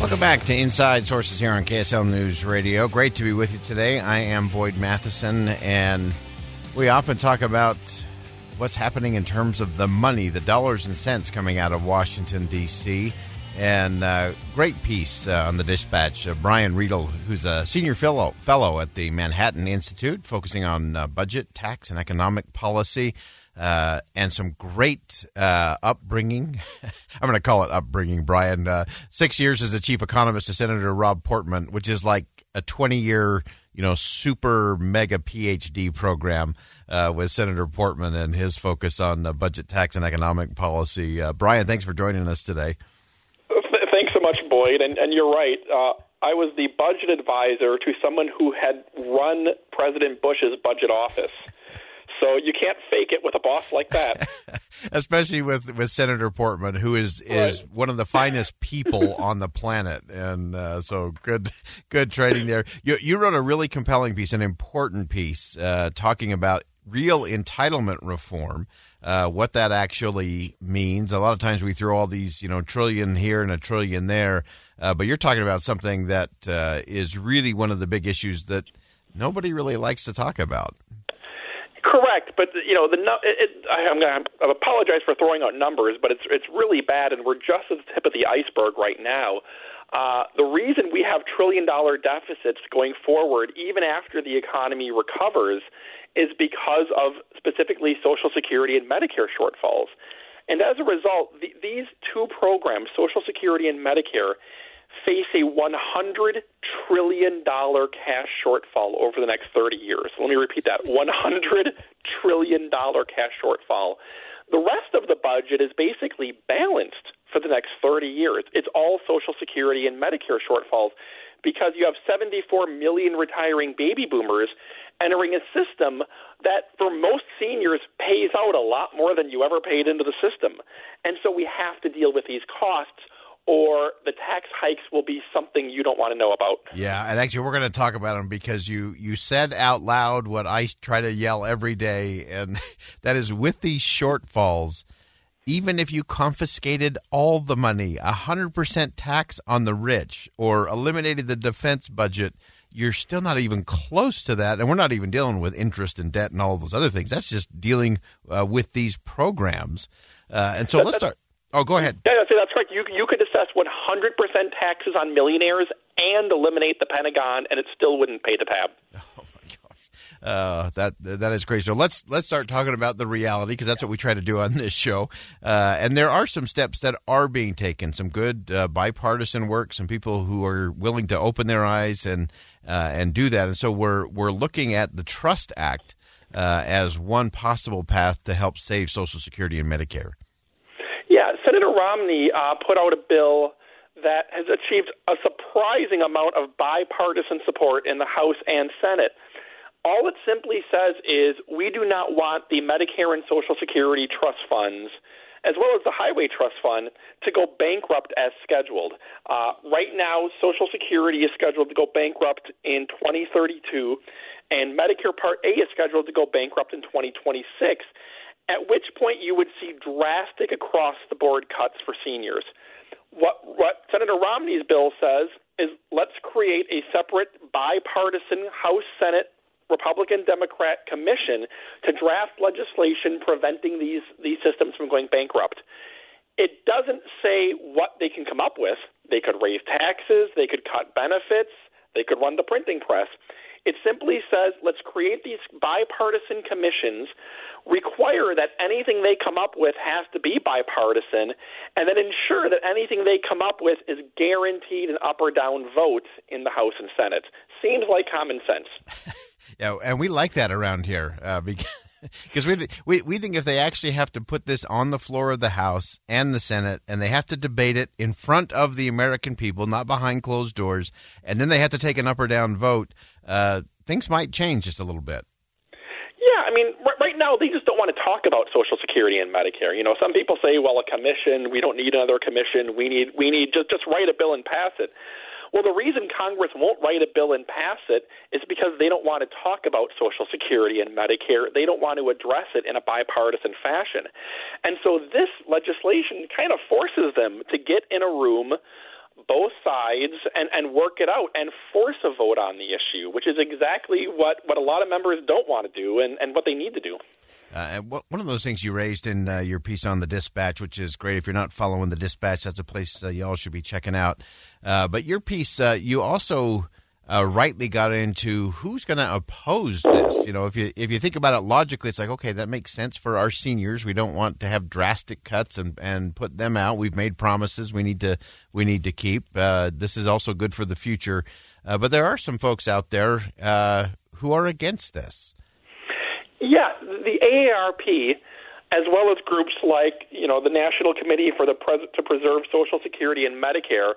Welcome back to Inside Sources here on KSL News Radio. Great to be with you today. I am Boyd Matheson, and we often talk about what's happening in terms of the money, the dollars and cents coming out of Washington, D.C. And uh, great piece uh, on the dispatch. Uh, Brian Riedl, who's a senior fellow, fellow at the Manhattan Institute, focusing on uh, budget, tax, and economic policy uh, and some great uh, upbringing. I'm going to call it upbringing, Brian. Uh, six years as a chief economist to Senator Rob Portman, which is like a 20 year, you know, super mega PhD program uh, with Senator Portman and his focus on budget, tax, and economic policy. Uh, Brian, thanks for joining us today. Thanks so much, Boyd. And, and you're right. Uh, I was the budget advisor to someone who had run President Bush's budget office. So you can't fake it with a boss like that. Especially with, with Senator Portman, who is, is right. one of the finest people on the planet, and uh, so good good training there. You you wrote a really compelling piece, an important piece, uh, talking about real entitlement reform. Uh, what that actually means. A lot of times we throw all these, you know, trillion here and a trillion there, uh, but you're talking about something that uh, is really one of the big issues that nobody really likes to talk about. Correct, but you know the it, it, I, I'm going to apologize for throwing out numbers, but it's it's really bad, and we're just at the tip of the iceberg right now. Uh, the reason we have trillion dollar deficits going forward, even after the economy recovers, is because of specifically Social Security and Medicare shortfalls. And as a result, the, these two programs, Social Security and Medicare, face a $100 trillion cash shortfall over the next 30 years. Let me repeat that $100 trillion cash shortfall. The rest of the budget is basically balanced for the next 30 years. It's all Social Security and Medicare shortfalls because you have 74 million retiring baby boomers entering a system that for most seniors pays out a lot more than you ever paid into the system. And so we have to deal with these costs or the tax hikes will be something you don't want to know about. Yeah, and actually, we're going to talk about them because you you said out loud what I try to yell every day, and that is with these shortfalls. Even if you confiscated all the money, a hundred percent tax on the rich, or eliminated the defense budget, you're still not even close to that. And we're not even dealing with interest and debt and all those other things. That's just dealing uh, with these programs. Uh, and so let's start. Oh, go ahead. Yeah. You you could assess 100% taxes on millionaires and eliminate the Pentagon, and it still wouldn't pay the tab. Oh my gosh, uh, that that is crazy. So let's let's start talking about the reality because that's what we try to do on this show. Uh, and there are some steps that are being taken, some good uh, bipartisan work, some people who are willing to open their eyes and uh, and do that. And so we're we're looking at the Trust Act uh, as one possible path to help save Social Security and Medicare. Senator Romney uh, put out a bill that has achieved a surprising amount of bipartisan support in the House and Senate. All it simply says is we do not want the Medicare and Social Security trust funds, as well as the Highway Trust Fund, to go bankrupt as scheduled. Uh, right now, Social Security is scheduled to go bankrupt in 2032, and Medicare Part A is scheduled to go bankrupt in 2026 at which point you would see drastic across the board cuts for seniors. What, what Senator Romney's bill says is let's create a separate bipartisan House Senate Republican Democrat commission to draft legislation preventing these, these systems from going bankrupt. It doesn't say what they can come up with. They could raise taxes, they could cut benefits, they could run the printing press. It simply says let's create these bipartisan commissions, require that anything they come up with has to be bipartisan, and then ensure that anything they come up with is guaranteed an up or down vote in the House and Senate. Seems like common sense. yeah, and we like that around here uh, because. Because we, we we think if they actually have to put this on the floor of the House and the Senate, and they have to debate it in front of the American people, not behind closed doors, and then they have to take an up or down vote, uh, things might change just a little bit. Yeah, I mean, right now they just don't want to talk about Social Security and Medicare. You know, some people say, "Well, a commission. We don't need another commission. We need we need just just write a bill and pass it." Well, the reason Congress won't write a bill and pass it is because they don't want to talk about Social Security and Medicare. They don't want to address it in a bipartisan fashion. And so this legislation kind of forces them to get in a room both sides and, and work it out and force a vote on the issue, which is exactly what, what a lot of members don't want to do and, and what they need to do. Uh, one of those things you raised in uh, your piece on the dispatch, which is great. If you're not following the dispatch, that's a place uh, y'all should be checking out. Uh, but your piece, uh, you also uh, rightly got into who's going to oppose this. You know, if you if you think about it logically, it's like okay, that makes sense for our seniors. We don't want to have drastic cuts and and put them out. We've made promises we need to we need to keep. Uh, this is also good for the future. Uh, but there are some folks out there uh, who are against this. Yeah, the AARP, as well as groups like you know the National Committee for the Pres- to Preserve Social Security and Medicare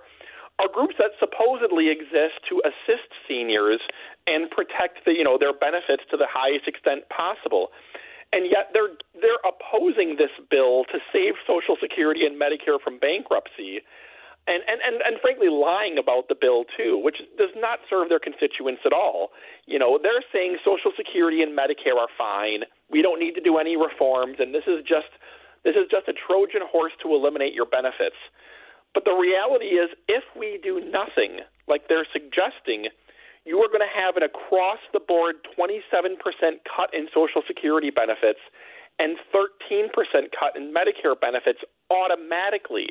are groups that supposedly exist to assist seniors and protect the, you know, their benefits to the highest extent possible. And yet they're they're opposing this bill to save Social Security and Medicare from bankruptcy. And, and, and, and frankly lying about the bill too, which does not serve their constituents at all. You know, they're saying Social Security and Medicare are fine. We don't need to do any reforms, and this is just this is just a Trojan horse to eliminate your benefits. But the reality is, if we do nothing, like they're suggesting, you are going to have an across the board 27% cut in Social Security benefits and 13% cut in Medicare benefits automatically.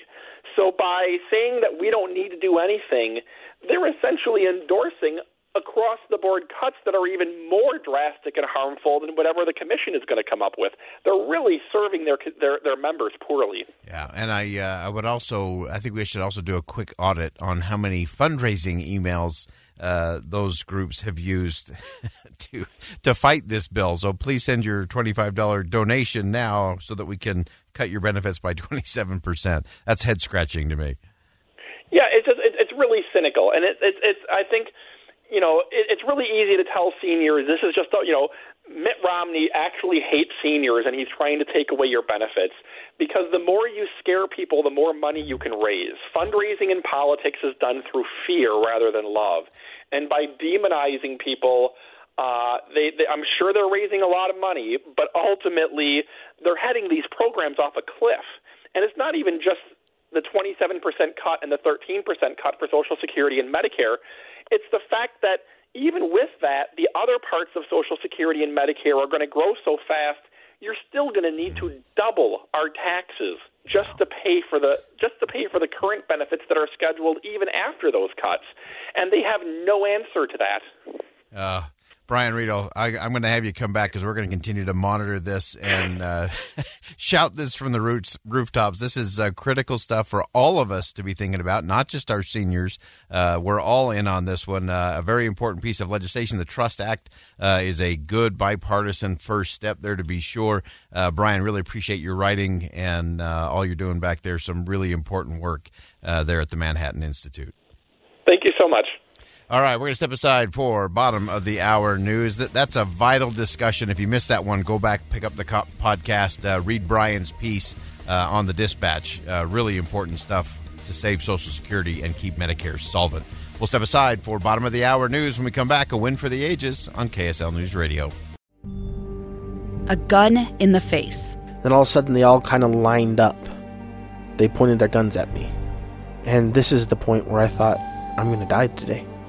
So by saying that we don't need to do anything, they're essentially endorsing across the board cuts that are even more drastic and harmful than whatever the commission is going to come up with. They're really serving their their, their members poorly. Yeah, and I uh, I would also I think we should also do a quick audit on how many fundraising emails uh, those groups have used to to fight this bill. So please send your twenty five dollar donation now so that we can cut your benefits by twenty seven percent. That's head scratching to me. Yeah, it's just, it's really cynical, and it, it, it's I think you know, it, it's really easy to tell seniors this is just, a, you know, Mitt Romney actually hates seniors and he's trying to take away your benefits because the more you scare people, the more money you can raise. Fundraising in politics is done through fear rather than love. And by demonizing people, uh, they, they, I'm sure they're raising a lot of money, but ultimately they're heading these programs off a cliff. And it's not even just the 27% cut and the 13% cut for Social Security and Medicare. It's the fact that even with that, the other parts of Social Security and Medicare are going to grow so fast. You're still going to need to double our taxes just to pay for the just to pay for the current benefits that are scheduled even after those cuts, and they have no answer to that. Uh, Brian Riedl, I, am going to have you come back because we're going to continue to monitor this and uh, shout this from the roots, rooftops. This is uh, critical stuff for all of us to be thinking about, not just our seniors. Uh, we're all in on this one. Uh, a very important piece of legislation. The Trust Act uh, is a good bipartisan first step there to be sure. Uh, Brian, really appreciate your writing and all you're doing back there. Some really important work there at the Manhattan Institute. Thank you so much. All right, we're going to step aside for bottom of the hour news. That that's a vital discussion. If you missed that one, go back, pick up the podcast, uh, read Brian's piece uh, on the dispatch. Uh, really important stuff to save Social Security and keep Medicare solvent. We'll step aside for bottom of the hour news when we come back. A win for the ages on KSL News Radio. A gun in the face. Then all of a sudden, they all kind of lined up. They pointed their guns at me, and this is the point where I thought, I'm going to die today